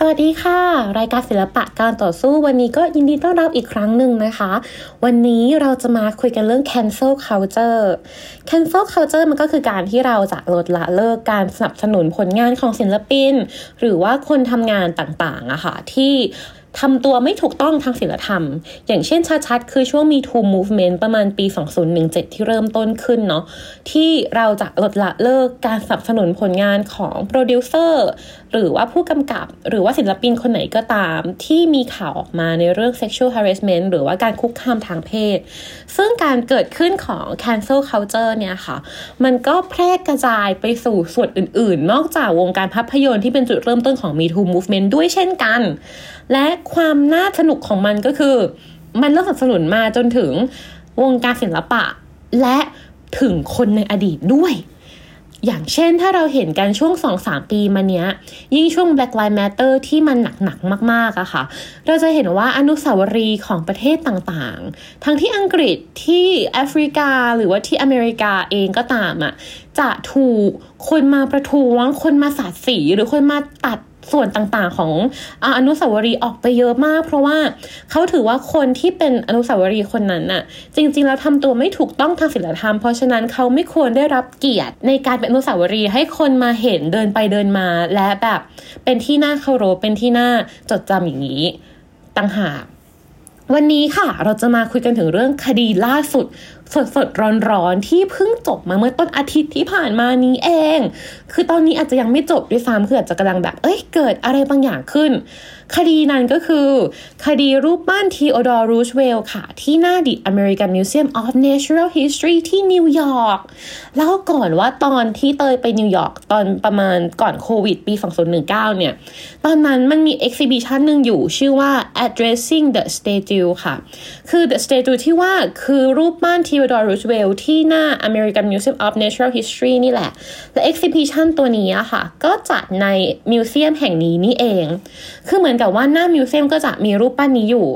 สวัสดีค่ะ รายการศิลปะการต่อสู้วันนี้ก็ยินดีต้อนรับอีกครั้งหนึ่งนะคะ วันนี้เราจะมาคุยกันเรื่อง cancel culture cancel culture มันก็คือการที่เราจะลดละเลิกการสนับสนุนผลงานของศิลปิน หรือว่าคนทำงานต่างๆอะค่ะที่ทำตัวไม่ถูกต้องทางศิลธรรม อย่างเช่นชัดๆ คือช่วงมี Two Movement ประมาณปี 2017 ที่เริ่มต้นขึ้นเนาะที่เราจะลดละเลิกการสนับสนุนผลงานของโปรดิวเซอร์หรือว่าผู้กำกับ หรือว่าศิลปินคนไหนก็ตามที่มีข่าวออกมาในเรื่อง sexual harassment หรือว่าการคุกคามทางเพศ ซึ่งการเกิดขึ้นของ cancel culture เนี่ยค่ะ มันก็แพร่กระจายไปสู่ส่วนอื่น ๆ นอกจากวงการภาพยนตร์ที่เป็นจุดเริ่มต้นของ Me Too Movement ด้วยเช่นกัน และความน่าสนุกของมันก็คือ มันเริ่มสนับสนุนมาจนถึงวงการศิลปะ และถึงคนในอดีตด้วย อย่างเช่นถ้าเราเห็นกันช่วง 2-3 ปีมาเนี้ย ยิ่งช่วง Black Lives Matter ที่มันหนักๆมากๆอะค่ะ เราจะเห็นว่าอนุสาวรีย์ของประเทศต่างๆ ทั้งที่อังกฤษที่แอฟริกาหรือว่าที่อเมริกาเองก็ตามอะจะถูกคนมาประท้วง คนมาสาดสีหรือคนมาตัด ส่วนต่างๆของอนุสาวรีย์ออกไปเยอะมาก เพราะว่าเขาถือว่าคนที่เป็นอนุสาวรีย์คนนั้นน่ะ จริงๆแล้วทำตัวไม่ถูกต้องทางศีลธรรม เพราะฉะนั้นเขาไม่ควรได้รับเกียรติในการเป็นอนุสาวรีย์ให้คนมาเห็นเดินไปเดินมา และแบบเป็นที่น่าเคารพเป็นที่น่าจดจำอย่างนี้ต่างหาก วันนี้ค่ะ เราจะมาคุยกันถึงเรื่องคดีล่าสุด สดสดร้อนร้อนๆที่เพิ่งจบมาเมื่อต้นอาทิตย์ที่ผ่านมานี้เอง คือตอนนี้อาจจะยังไม่จบด้วยซ้ำคืออาจจะกำลังแบบ เอ้ยเกิดอะไรบางอย่างขึ้น คดีนั้นก็คือ คดีรูปปั้น Theodore Roosevelt ค่ะ ที่หน้า the American Museum of Natural History ที่นิวยอร์กเล่าก่อนว่าตอนที่เตยไปนิวยอร์กตอนประมาณก่อนโควิดปี 2019 เนี่ย ตอนนั้นมันมี exhibition หนึ่งอยู่ชื่อว่า addressing the statue ค่ะ คือ the statue ที่ว่าคือรูปปั้น Theodore Roosevelt ที่หน้า American Museum of Natural History นี่แหละ และ exhibition ตัวนี้อะค่ะ ก็จัดใน museum แห่งนี้นี่เอง คือเหมือนกับว่าหน้า museum ก็จะมีรูปปั้นนี้อยู่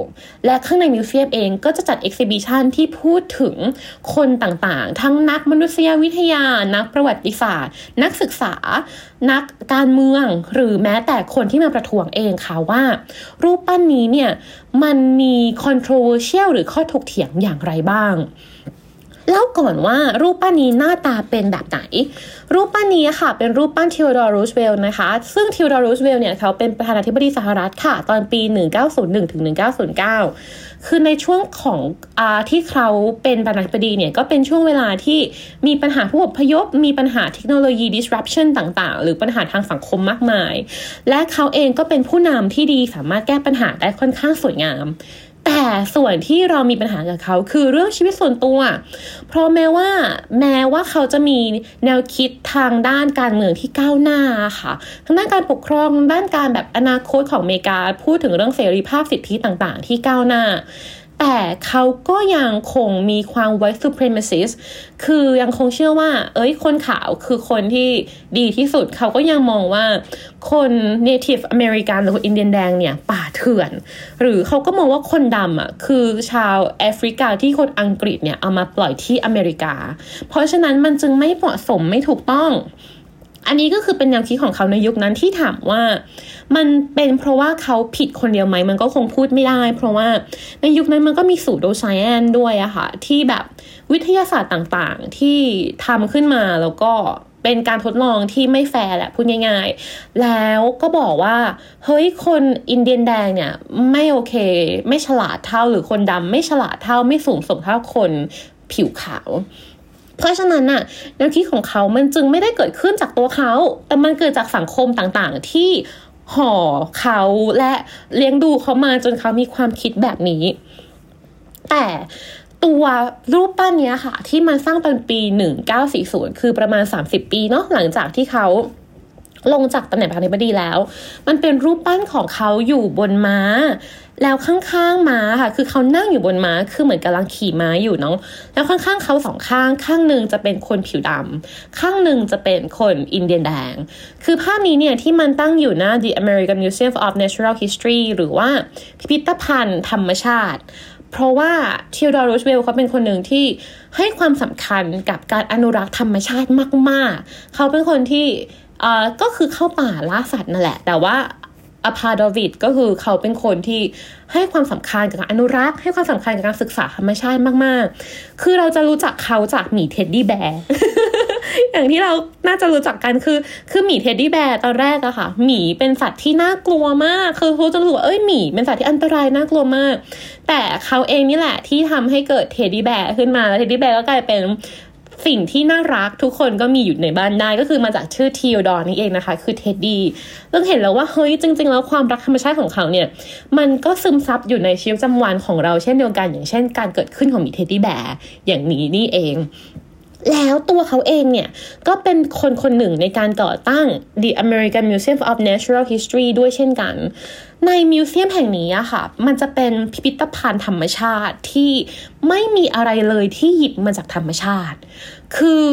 และข้างใน museum เองก็จะจัด exhibition ที่พูดถึงคนต่างๆ ทั้งนักมนุษยวิทยา นักประวัติศาสตร์ นักศึกษา นักการเมือง หรือแม้แต่คนที่มาประท้วงเองค่ะว่า รูปปั้นนี้เนี่ยมันมี controversial หรือข้อถกเถียงอย่างไรบ้าง เล่าก่อนว่ารูปปั้นนี้หน้าตาเป็นแบบไหน รูปปั้นนี้ค่ะ เป็นรูปปั้น Theodore Roosevelt นะคะ ซึ่ง Theodore Roosevelt เนี่ยเขาเป็นประธานาธิบดีสหรัฐค่ะ ตอนปี 1901ถึง1909 คือในช่วงของอที่เขาเป็นประธานาธิบดีเนี่ย ก็เป็นช่วงเวลาที่มีปัญหาผู้อพยพ มีปัญหาเทคโนโลยี disruption ต่างๆ หรือปัญหาทางสังคมมากมาย และเขาเองก็เป็นผู้นำที่ดีสามารถแก้ปัญหาได้ค่อนข้างสวยงาม แต่ส่วนที่เรามีปัญหากับเขาคือเรื่องชีวิตส่วนตัว เพราะแม้ว่าแม้ว่าเขาจะมีแนวคิดทางด้านการเมืองที่ก้าวหน้าค่ะทางด้านการปกครองด้านการแบบอนาคตของอเมริกาพูดถึงเรื่องเสรีภาพสิทธิต่างๆ ที่ก้าวหน้า แต่เขาก็ยังคงมีความ white supremacist คือยังคงเชื่อว่า เอ้ยคนขาวคือคนที่ดีที่สุด เขาก็ยังมองว่าคน native American หรือคนอินเดียนแดงเนี่ยป่า ถื่อน หรือเขาก็มองว่าคนดำอะคือชาวแอฟริกาที่คนอังกฤษเนี่ยเอามาปล่อยที่อเมริกา เพราะฉะนั้นมันจึงไม่เหมาะสมไม่ถูกต้องอันนี้ก็คือเป็นแนวคิดของเขาในยุคนั้นที่ถามว่า มันเป็นเพราะว่าเขาผิดคนเดียวไหมมันก็คงพูดไม่ได้ เพราะว่าในยุคนั้นมันก็มีสูตรโดไซแอนด้วยอะค่ะ ที่แบบวิทยาศาสตร์ต่างๆที่ทำขึ้นมาแล้วก็ เป็นการทดลองที่ไม่แฟร์แหละพูดง่าย ๆ แล้วก็บอกว่า เฮ้ยคนอินเดียนแดงเนี่ยไม่โอเค ไม่ฉลาดเท่าหรือคนดำไม่ฉลาดเท่าไม่สูงส่งเท่าคนผิวขาว เพราะฉะนั้นน่ะแนวคิดของเขามันจึงไม่ได้เกิดขึ้นจากตัวเขา แต่มันเกิดจากสังคมต่างๆ ที่ห่อเขาและเลี้ยงดูเขามาจนเขามีความคิดแบบนี้ แต่ ตัวรูปปั้นเนี้ยค่ะ ที่มันสร้างตอนปี 1940 คือประมาณ 30 ปีเนาะหลังจากที่เขาลงจากตำแหน่งประธานาธิบดีแล้ว มันเป็นรูปปั้นของเขาอยู่บนม้า แล้วข้างๆม้าค่ะ คือเขานั่งอยู่บนม้า คือเหมือนกำลังขี่ม้าอยู่เนาะ แล้วข้างๆเขาสองข้าง ข้างหนึ่งจะเป็นคนผิวดำข้างหนึ่งจะเป็นคนอินเดียนแดง คือภาพนี้เนี่ยที่มันตั้งอยู่หน้า The American Museum of Natural History หรือว่าพิพิธภัณฑ์ธรรมชาติ เพราะว่าทิวดอร์รูสเวลเขาเป็นคนหนึ่งที่ให้ความสำคัญกับการอนุรักษ์ธรรมชาติมากๆ เขาเป็นคนที่เอ่อก็คือเข้าป่าล่าสัตว์นั่นแหละ แต่ว่าอพาโดวิดก็คือเขาเป็นคนที่ให้ความสำคัญกับการอนุรักษ์ ให้ความสำคัญกับการศึกษาธรรมชาติมาก ๆ คือเราจะรู้จักเขาจากหมีเท็ดดี้แบร์ อย่างที่เราน่าจะรู้จักกันคือ คือหมีเท็ดดี้แบร์ตอนแรกอะค่ะ หมีเป็นสัตว์ที่น่ากลัวมาก คือเขาจะรู้ว่าเอ้ยหมีเป็นสัตว์ที่อันตรายน่ากลัวมาก แต่เขาเองนี่แหละที่ทำให้เกิดเท็ดดี้แบร์ขึ้นมาแล้วเท็ดดี้แบร์ก็กลายเป็นสิ่งที่น่ารักทุกคนก็มีอยู่ในบ้านได้ก็คือมาจากชื่อ Theodore นี่เองนะคะ คือเท็ดดี้เราเห็นแล้วว่าเฮ้ยจริง ๆ แล้วความรักธรรมชาติของเขาเนี่ย มันก็ซึมซับอยู่ในชีวิตประจำวันของเราเช่นเดียวกัน อย่างเช่น การเกิดขึ้นของหมีเท็ดดี้แบร์อย่างนี้นี่เอง แล้วตัวเขาเองเนี่ย ก็เป็นคนคนหนึ่งในการก่อตั้ง The American Museum of Natural History ด้วยเช่นกัน ใน museum แห่งนี้อะค่ะ มันจะเป็นพิพิธภัณฑ์ธรรมชาติที่ไม่มีอะไรเลยที่หยิบมาจากธรรมชาติ คือ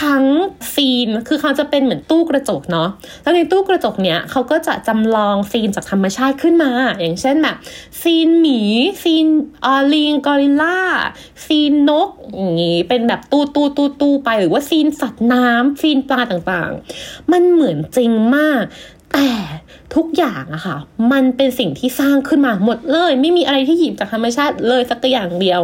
ทั้ง scene คือเขาจะเป็นเหมือนตู้กระจกเนาะแล้วในตู้กระจกเนี้ยเขาก็จะจำลอง scene จากธรรมชาติขึ้นมา อย่างเช่นแบบ scene หมี scene ลิงกอริลลา scene นกอย่างงี้เป็นแบบตู้ตู้ตู้ตู้ไปหรือว่า scene สัตว์น้ำ scene ปลาต่างๆ มันเหมือนจริงมาก แต่ทุกอย่างอะค่ะ มันเป็นสิ่งที่สร้างขึ้นมาหมดเลย ไม่มีอะไรที่หยิบจากธรรมชาติเลยสักอย่างเดียว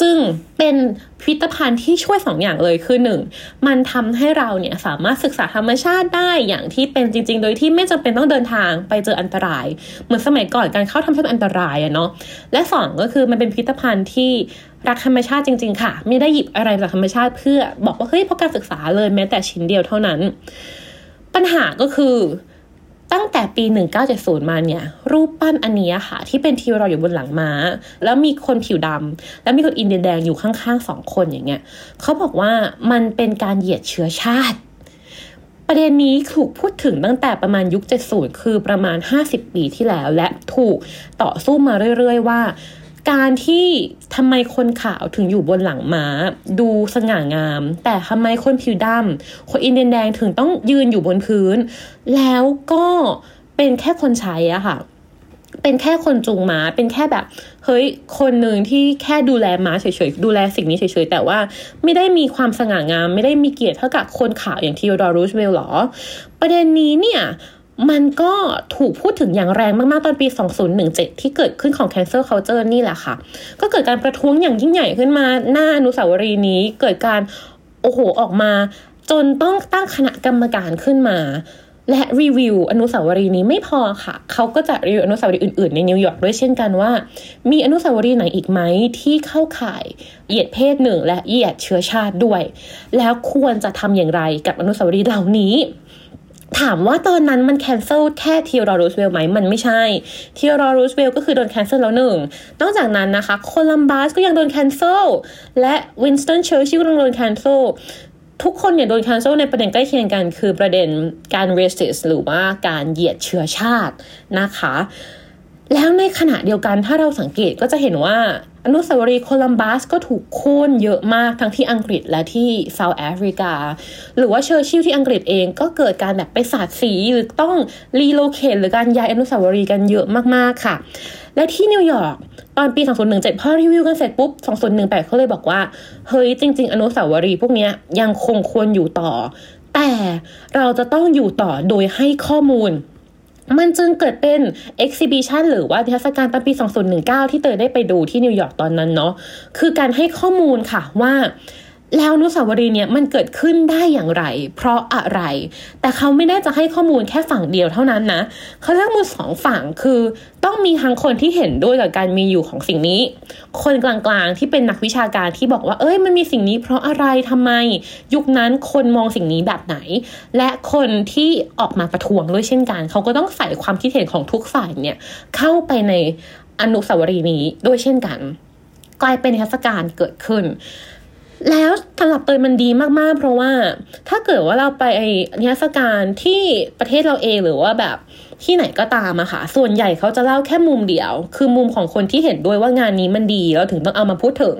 จึงเป็นพิพิธภัณฑ์ที่ช่วยสองอย่างเลยคือหนึ่งมันทำให้เราเนี่ยสามารถศึกษาธรรมชาติได้อย่างที่เป็นจริง ๆ โดยที่ไม่จำเป็นต้องเดินทางไปเจออันตราย เหมือนสมัยก่อนการเข้าทำให้อันตรายอะเนาะและสองก็คือมันเป็นพิพิธภัณฑ์ที่รักธรรมชาติจริง ๆ ค่ะ ไม่ได้หยิบอะไรจากธรรมชาติเพื่อบอกว่าเฮ้ยเพราะการศึกษาเลยแม้แต่ชิ้นเดียวเท่านั้น ปัญหาก็คือ ตั้งแต่ปี 1970 มาเนี่ย รูปปั้นอันนี้ค่ะ ที่เป็นทีวรออยู่บนหลังม้า แล้วมีคนผิวดำแล้วมีคนอินเดียแดงอยู่ข้างๆสองคนอย่างเงี้ยเขาบอกว่ามันเป็นการเหยียดเชื้อชาติ ประเด็นนี้ถูกพูดถึงตั้งแต่ประมาณยุค 70 คือประมาณ 50 ปีที่แล้ว และถูกต่อสู้มาเรื่อย ๆ ว่า การที่ทำไมคนขาวถึงอยู่บนหลังม้า ดูสง่างาม แต่ทำไมคนผิวดำคนอินเดียนแดงถึงต้องยืนอยู่บนพื้น แล้วก็เป็นแค่คนใช้อะค่ะ เป็นแค่คนจูงม้า เป็นแค่แบบเฮ้ยคนหนึ่งที่แค่ดูแลม้าเฉยๆดูแลสิ่งนี้เฉยๆแต่ว่าไม่ได้มีความสง่างาม ไม่ได้มีเกียรติเท่ากับคนขาวอย่างทีโอดอร์รูสเวลหรอ ประเด็นนี้เนี่ย มันก็ถูกพูดถึงอย่างแรงมาก ๆ ตอนปี 2017 ที่เกิดขึ้นของ Cancel Culture นี่แหละค่ะ ก็เกิดการประท้วงอย่างยิ่งใหญ่ขึ้นมาหน้าอนุสาวรีย์นี้ เกิดการโอ้โหออกมา จนต้องตั้งคณะกรรมการขึ้นมา และรีวิวอนุสาวรีย์นี้ไม่พอค่ะ เขาก็จะรีวิวอนุสาวรีย์อื่น ๆ ในนิวยอร์กด้วยเช่นกันว่า มีอนุสาวรีย์ไหนอีกไหมที่เข้าข่ายเหยียดเพศหนึ่ง และเหยียดเชื้อชาติด้วย แล้วควรจะทำอย่างไรกับอนุสาวรีย์เหล่านี้ ถามว่าตอนนั้นมัน cancel แค่ Theodore Roosevelt ไหมมันไม่ใช่ Theodore Roosevelt ก็คือโดน cancel แล้วหนึ่งนอกจากนั้นนะคะโคลัมบัสก็ยังโดน cancelและวินสตันเชอร์ชิลก็โดน cancel ทุกคนเนี่ยโดน cancel ในประเด็นใกล้เคียงกันคือประเด็นการเรส i ิสหรือว่าการเหยียดเชื้อชาตินะคะ แล้วในขณะเดียวกันถ้าเราสังเกตก็จะเห็นว่า อนุสาวรีย์โคลัมบัสก็ถูกโค่นเยอะมากทั้งที่อังกฤษและที่เซาท์แอฟริกา หรือว่าเชอร์ชิลที่อังกฤษเองก็เกิดการแบบไปสาดสีหรือต้อง relocate หรือการย้ายอนุสาวรีย์กันเยอะมากๆค่ะ และที่นิวยอร์กตอนปี 2017 พอรีวิวกันเสร็จปุ๊บ 2018เขาเลยบอกว่า เฮ้ยจริง ๆ อนุสาวรีย์พวกนี้ยังคงควรอยู่ต่อ แต่เราจะต้องอยู่ต่อโดยให้ข้อมูล มันจึงเกิดเป็น exhibition หรือว่าเทศกาลตอนปี 2019 ที่เตยได้ไปดูที่นิวยอร์กตอนนั้นเนาะคือการให้ข้อมูลค่ะว่า แล้วอนุสาวรีย์เนี่ยมันเกิดขึ้นได้อย่างไร เพราะอะไร แต่เขาไม่ได้จะให้ข้อมูลแค่ฝั่งเดียวเท่านั้นนะเขาเลือกมูลสองฝั่งคือต้องมีทั้งคนที่เห็นด้วยกับการมีอยู่ของสิ่งนี้ คนกลางๆที่เป็นนักวิชาการที่บอกว่า เอ้ยมันมีสิ่งนี้เพราะอะไรทำไม ยุคนั้นคนมองสิ่งนี้แบบไหน และคนที่ออกมาประท้วงด้วยเช่นกัน เขาก็ต้องใส่ความคิดเห็นของทุกฝ่ายเนี่ยเข้าไปในอนุสาวรีย์นี้ด้วยเช่นกัน กลายเป็นเทศกาลเกิดขึ้น แล้วสำหรับเตยมันดีมากๆ เพราะว่าถ้าเกิดว่าเราไปนิทรรศการที่ประเทศเราเองหรือว่าแบบที่ไหนก็ตามอะค่ะ ส่วนใหญ่เขาจะเล่าแค่มุมเดียว คือมุมของคนที่เห็นด้วยว่างานนี้มันดีแล้วถึงต้องเอามาพูดถึง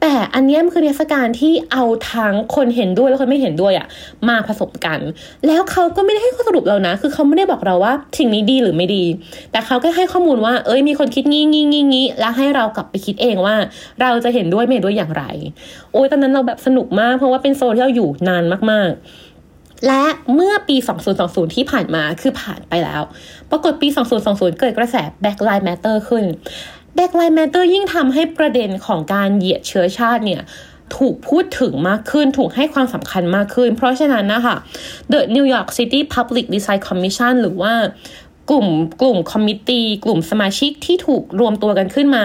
แต่อันนี้มันคือเทศกาลที่เอาทั้งคนเห็นด้วยและคนไม่เห็นด้วยอะมาผสมกัน แล้วเขาก็ไม่ได้ให้ข้อสรุปเรานะ คือเขาไม่ได้บอกเราว่าสิ่งนี้ดีหรือไม่ดี แต่เขาแค่ให้ข้อมูลว่า เอ้ยมีคนคิดงี้งี้งี้งี้แล้วให้เรากลับไปคิดเองว่า เราจะเห็นด้วยไม่เห็นด้วยอย่างไร โอ้ยตอนนั้นเราแบบสนุกมาก เพราะว่าเป็นโซนที่เราอยู่นานมากๆ และเมื่อปี 2020 ที่ผ่านมาคือผ่านไปแล้ว ปรากฏปี 2020 เกิดกระแส Black Lives Matter ขึ้น Black Lives Matter ยิ่งทำให้ประเด็นของการเหยียดเชื้อชาติเนี่ยถูกพูดถึงมากขึ้นถูกให้ความสำคัญมากขึ้น เพราะฉะนั้นนะคะ The New York City Public Design Commission หรือว่ากลุ่มกลุ่ม committee กลุ่มสมาชิกที่ถูกรวมตัวกันขึ้นมา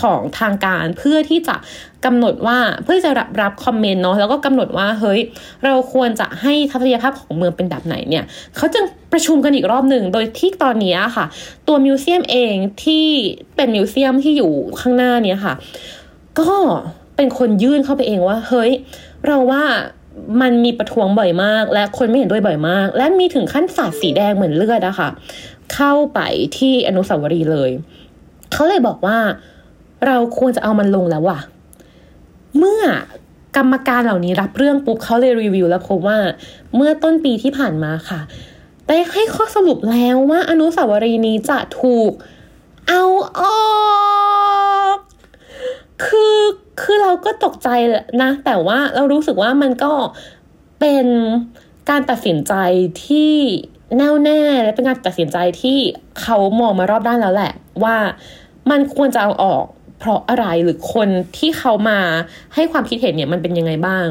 ของทางการเพื่อที่จะกำหนดว่าเพื่อจะรับรับคอมเมนต์เนาะแล้วก็กำหนดว่าเฮ้ยเราควรจะให้ทัศนียภาพของเมืองเป็นแบบไหนเนี่ยเขาจึงประชุมกันอีกรอบหนึ่งโดยที่ตอนนี้ค่ะ ตัว museum เองที่เป็น museum ที่อยู่ข้างหน้าเนี่ยค่ะ ก็เป็นคนยื่นเข้าไปเองว่า เฮ้ย เราว่ามันมีประท้วงบ่อยมาก และคนไม่เห็นด้วยบ่อยมาก และมีถึงขั้นสาดสีแดงเหมือนเลือดอะค่ะ เข้าไปที่อนุสาวรีย์เลย เขาเลยบอกว่า เราควรจะเอามันลงแล้วว่ะ เมื่อกรรมการเหล่านี้รับเรื่องปุ๊บเขาเลยรีวิว แล้วพบว่าเมื่อต้นปีที่ผ่านมาค่ะ ได้ให้ข้อสรุปแล้วว่าอนุสาวรีย์นี้จะถูกเอาออกคือคือเราก็ตกใจนะ แต่ว่าเรารู้สึกว่ามันก็เป็นการตัดสินใจที่แน่วแน่และเป็นการตัดสินใจที่เขามองมารอบด้านแล้วแหละ ว่ามันควรจะเอาออก เพราะอะไรหรือคนที่เขามาให้ความคิดเห็นเนี่ยมันเป็นยังไงบ้าง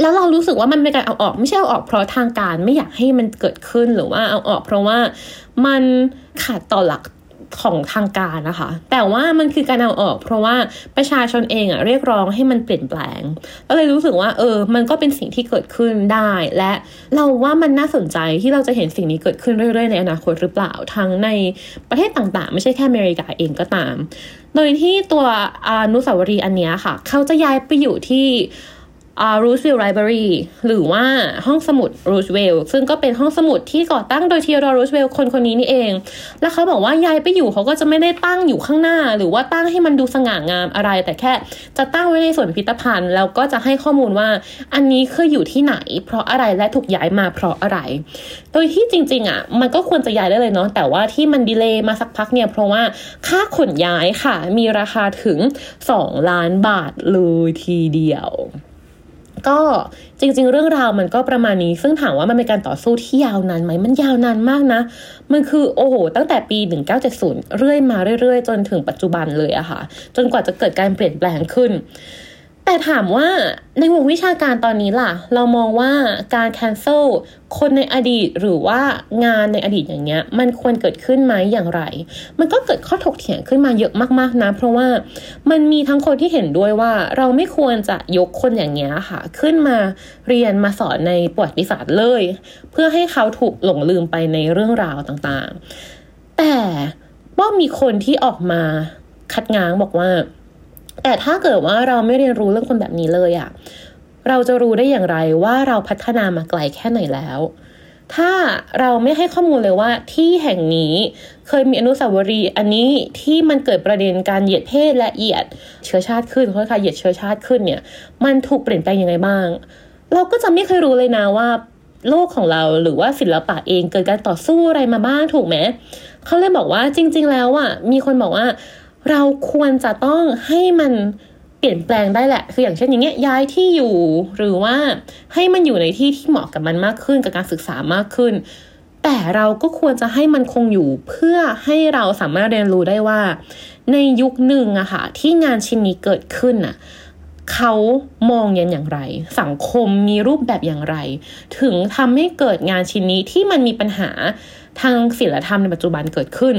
แล้วเรารู้สึกว่ามันเป็นการเอาออกไม่ใช่เอาออกเพราะทางการไม่อยากให้มันเกิดขึ้นหรือว่าเอาออกเพราะว่ามันขาดต่อหลักของทางการนะคะ แต่ว่ามันคือการเอาออก เพราะว่าประชาชนเองอะเรียกร้องให้มันเปลี่ยนแปลงก็เลยรู้สึกว่า เออ มันก็เป็นสิ่งที่เกิดขึ้นได้ และเราว่ามันน่าสนใจที่เราจะเห็นสิ่งนี้เกิดขึ้นเรื่อยๆในอนาคตหรือเปล่าทั้งในประเทศต่างๆ ไม่ใช่แค่อเมริกาเองก็ตาม โดยที่ตัวอนุสาวรีย์อันนี้ค่ะ เขาจะย้ายไปอยู่ที่ Roosevelt Library หรือว่าห้องสมุด Roosevelt ซึ่งก็เป็นห้องสมุดที่ก่อตั้งโดย Theodore Roosevelt คนคนนี้นี่เอง แล้วเขาบอกว่าย้ายไปอยู่เขาก็จะไม่ได้ตั้งอยู่ข้างหน้า หรือว่าตั้งให้มันดูสง่างามอะไร แต่แค่จะตั้งไว้ในส่วนพิพิธภัณฑ์แล้วก็จะให้ข้อมูลว่าอันนี้คืออยู่ที่ไหน เพราะอะไรและถูกย้ายมาเพราะอะไร โดยที่จริงๆอะมันก็ควรจะย้ายได้เลยเนาะแต่ว่าที่มันดีเลย์มาสักพักเนี่ยเพราะว่าค่าขนย้ายค่ะมีราคาถึง 2 ล้านบาทเลยทีเดียว ก็จริง ๆ เรื่องราวมันก็ประมาณนี้ ซึ่งถามว่ามันเป็นการต่อสู้ที่ยาวนานไหมมันยาวนานมากนะ มันคือโอ้โหตั้งแต่ปี 1970 เรื่อยมาเรื่อยๆ จนถึงปัจจุบันเลยอะค่ะ จนกว่าจะเกิดการเปลี่ยนแปลงขึ้น แต่ถามว่าในวงวิชาการตอนนี้ล่ะ เรามองว่าการแคนเซิลคนในอดีตหรือว่างานในอดีตอย่างเงี้ย มันควรเกิดขึ้นไหมอย่างไร มันก็เกิดข้อถกเถียงขึ้นมาเยอะมากๆนะเพราะว่ามันมีทั้งคนที่เห็นด้วยว่าเราไม่ควรจะยกคนอย่างเงี้ยค่ะ ขึ้นมาเรียนมาสอนในประวัติศาสตร์เลย เพื่อให้เขาถูกหลงลืมไปในเรื่องราวต่างๆ แต่ว่ามีคนที่ออกมาคัดง้างบอกว่า แต่ถ้าเกิดว่าเราไม่เรียนรู้เรื่องคนแบบนี้เลยอะเราจะรู้ได้อย่างไรว่าเราพัฒนามาไกลแค่ไหนแล้ว ถ้าเราไม่ให้ข้อมูลเลยว่าที่แห่งนี้เคยมีอนุสาวรีย์อันนี้ที่มันเกิดประเด็นการเหยียดเพศและเหยียดเชื้อชาติขึ้นเขาค่ะเหยียดเชื้อชาติขึ้นเนี่ย มันถูกเปลี่ยนแปลงยังไงบ้าง เราก็จะไม่เคยรู้เลยนะว่าโลกของเราหรือว่าศิลปะเองเกิดการต่อสู้อะไรมาบ้างถูกไหมเขาเลยบอกว่าจริง ๆ แล้วอะมีคนบอกว่า เราควรจะต้องให้มันเปลี่ยนแปลงได้แหละ คืออย่างเช่นอย่างเงี้ยย้ายที่อยู่ หรือว่าให้มันอยู่ในที่ที่เหมาะกับมันมากขึ้นกับการศึกษามากขึ้น แต่เราก็ควรจะให้มันคงอยู่เพื่อให้เราสามารถเรียนรู้ได้ว่า ในยุคหนึ่งอะค่ะที่งานชิ้นนี้เกิดขึ้นอะเขามองยันอย่างไร สังคมมีรูปแบบอย่างไร ถึงทำให้เกิดงานชิ้นนี้ที่มันมีปัญหาทางศิลธรรมในปัจจุบันเกิดขึ้น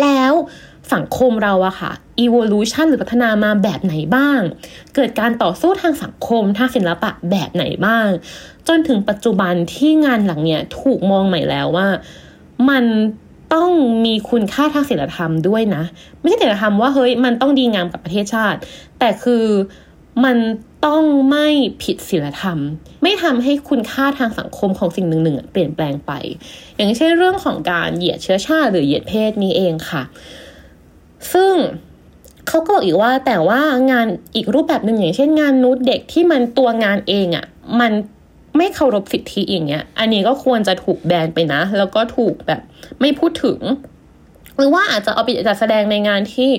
แล้ว สังคมเราอะค่ะ evolution หรือพัฒนามาแบบไหนบ้าง เกิดการต่อสู้ทางสังคมทางศิลปะแบบไหนบ้าง จนถึงปัจจุบันที่งานหลังเนี้ยถูกมองใหม่แล้วว่า มันต้องมีคุณค่าทางศิลธรรมด้วยนะ ไม่ใช่ศิลธรรมว่าเฮ้ยมันต้องดีงามกับประเทศชาติ แต่คือมันต้องไม่ผิดศีลธรรม ไม่ทำให้คุณค่าทางสังคมของสิ่งหนึ่งๆเปลี่ยนแปลงไป อย่างเช่นเรื่องของการเหยียดเชื้อชาติหรือเหยียดเพศนี้เองค่ะ ซึ่งเขาก็บอกอีกว่าแต่ว่างานอีกรูปแบบหนึ่งอย่างเช่นงานนูดเด็กที่มันตัวงานเองอะ่ะมันไม่เคารพสิทธิอย่างเงี้ย อันนี้ก็ควรจะถูกแบนไปนะ แล้วก็ถูกแบบไม่พูดถึง หรือว่าอาจจะเอาไปจัดแสดงในงานที่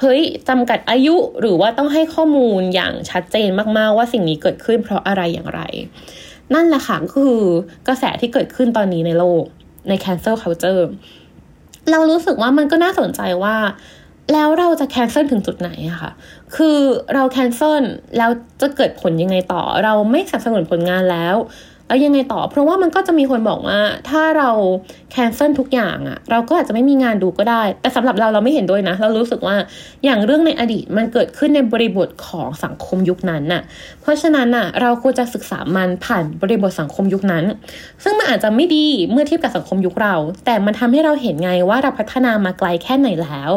เฮ้ยจำกัดอายุหรือว่าต้องให้ข้อมูลอย่างชัดเจนมากๆ ว่าสิ่งนี้เกิดขึ้นเพราะอะไรอย่างไร นั่นแหละค่ะก็คือกระแสที่เกิดขึ้นตอนนี้ในโลกใน cancel culture เรารู้สึกว่ามันก็น่าสนใจว่า แล้วเราจะแคนเซิลถึงจุดไหนอะค่ะคือเราแคนเซิลแล้วจะเกิดผลยังไงต่อ เราไม่สนับสนุนผลงานแล้วแล้วยังไงต่อ เพราะว่ามันก็จะมีคนบอกว่าถ้าเราแคนเซิลทุกอย่างอะเราก็อาจจะไม่มีงานดูก็ได้ แต่สำหรับเราเราไม่เห็นด้วยนะ เรารู้สึกว่าอย่างเรื่องในอดีตมันเกิดขึ้นในบริบทของสังคมยุคนั้นน่ะ เพราะฉะนั้นน่ะเราควรจะศึกษามันผ่านบริบทสังคมยุคนั้น ซึ่งมันอาจจะไม่ดีเมื่อเทียบกับสังคมยุคเรา แต่มันทำให้เราเห็นไงว่าเราพัฒนามาไกลแค่ไหนแล้ว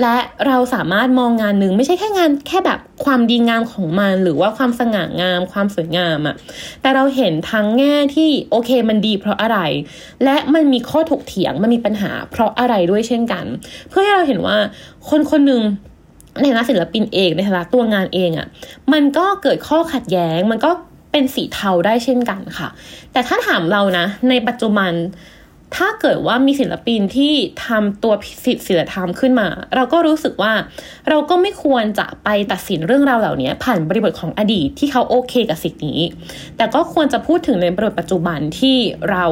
และเราสามารถมองงานหนึ่งไม่ใช่แค่งานแค่แบบความดีงามของมันหรือว่าความสง่างามความสวยงามอะแต่เราเห็นทั้งแง่ที่โอเคมันดีเพราะอะไร และมันมีข้อถกเถียงมันมีปัญหา เพราะอะไรด้วยเช่นกัน เพื่อให้เราเห็นว่าคนคนหนึ่งในฐานะศิลปินเองในฐานะตัวงานเองอะ่ะมันก็เกิดข้อขัดแย้ง มันก็เป็นสีเทาได้เช่นกันค่ะ แต่ถ้าถามเรานะ ในปัจจุบัน ถ้าเกิดว่ามีศิลปินที่ทำตัวผิดศิลธรรมขึ้นมา เราก็รู้สึกว่าเราก็ไม่ควรจะไปตัดสินเรื่องราวเหล่านี้ผ่านบริบทของอดีตที่เขาโอเคกับสิ่งนี้ แต่ก็ควรจะพูดถึงในบริบทปัจจุบันที่เรา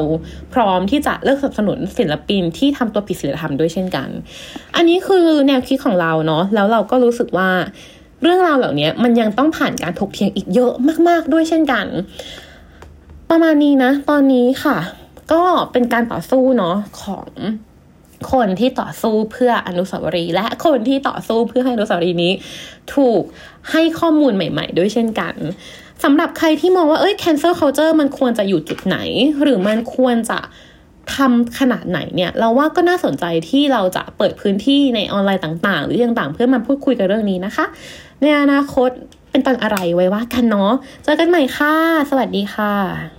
พร้อมที่จะเลิกสนับสนุนศิลปินที่ทำตัวผิดศีลธรรมด้วยเช่นกัน อันนี้คือแนวคิดของเราเนาะแล้วเราก็รู้สึกว่าเรื่องราวเหล่านี้มันยังต้องผ่านการถกเถียงอีกเยอะมาก ๆ ด้วยเช่นกัน ประมาณนี้นะ ตอนนี้ค่ะ ก็เป็นการต่อสู้เนาะของคนที่ต่อสู้เพื่ออนุสาวรีย์และคนที่ต่อสู้เพื่อให้อนุสาวรีย์นี้ ถูกให้ข้อมูลใหม่ ๆ ด้วยเช่นกันสำหรับใครที่มองว่าเอ้ย cancel culture มันควรจะอยู่จุดไหน หรือมันควรจะทำขนาดไหนเนี่ยเราว่าก็น่าสนใจที่เราจะเปิดพื้นที่ในออนไลน์ต่างๆ หรือต่างๆ เพื่อมาพูดคุยกันเรื่องนี้นะคะ ในอนาคตเป็นตอนอะไรไว้ว่ากันเนาะเจอกันใหม่ค่ะ สวัสดีค่ะ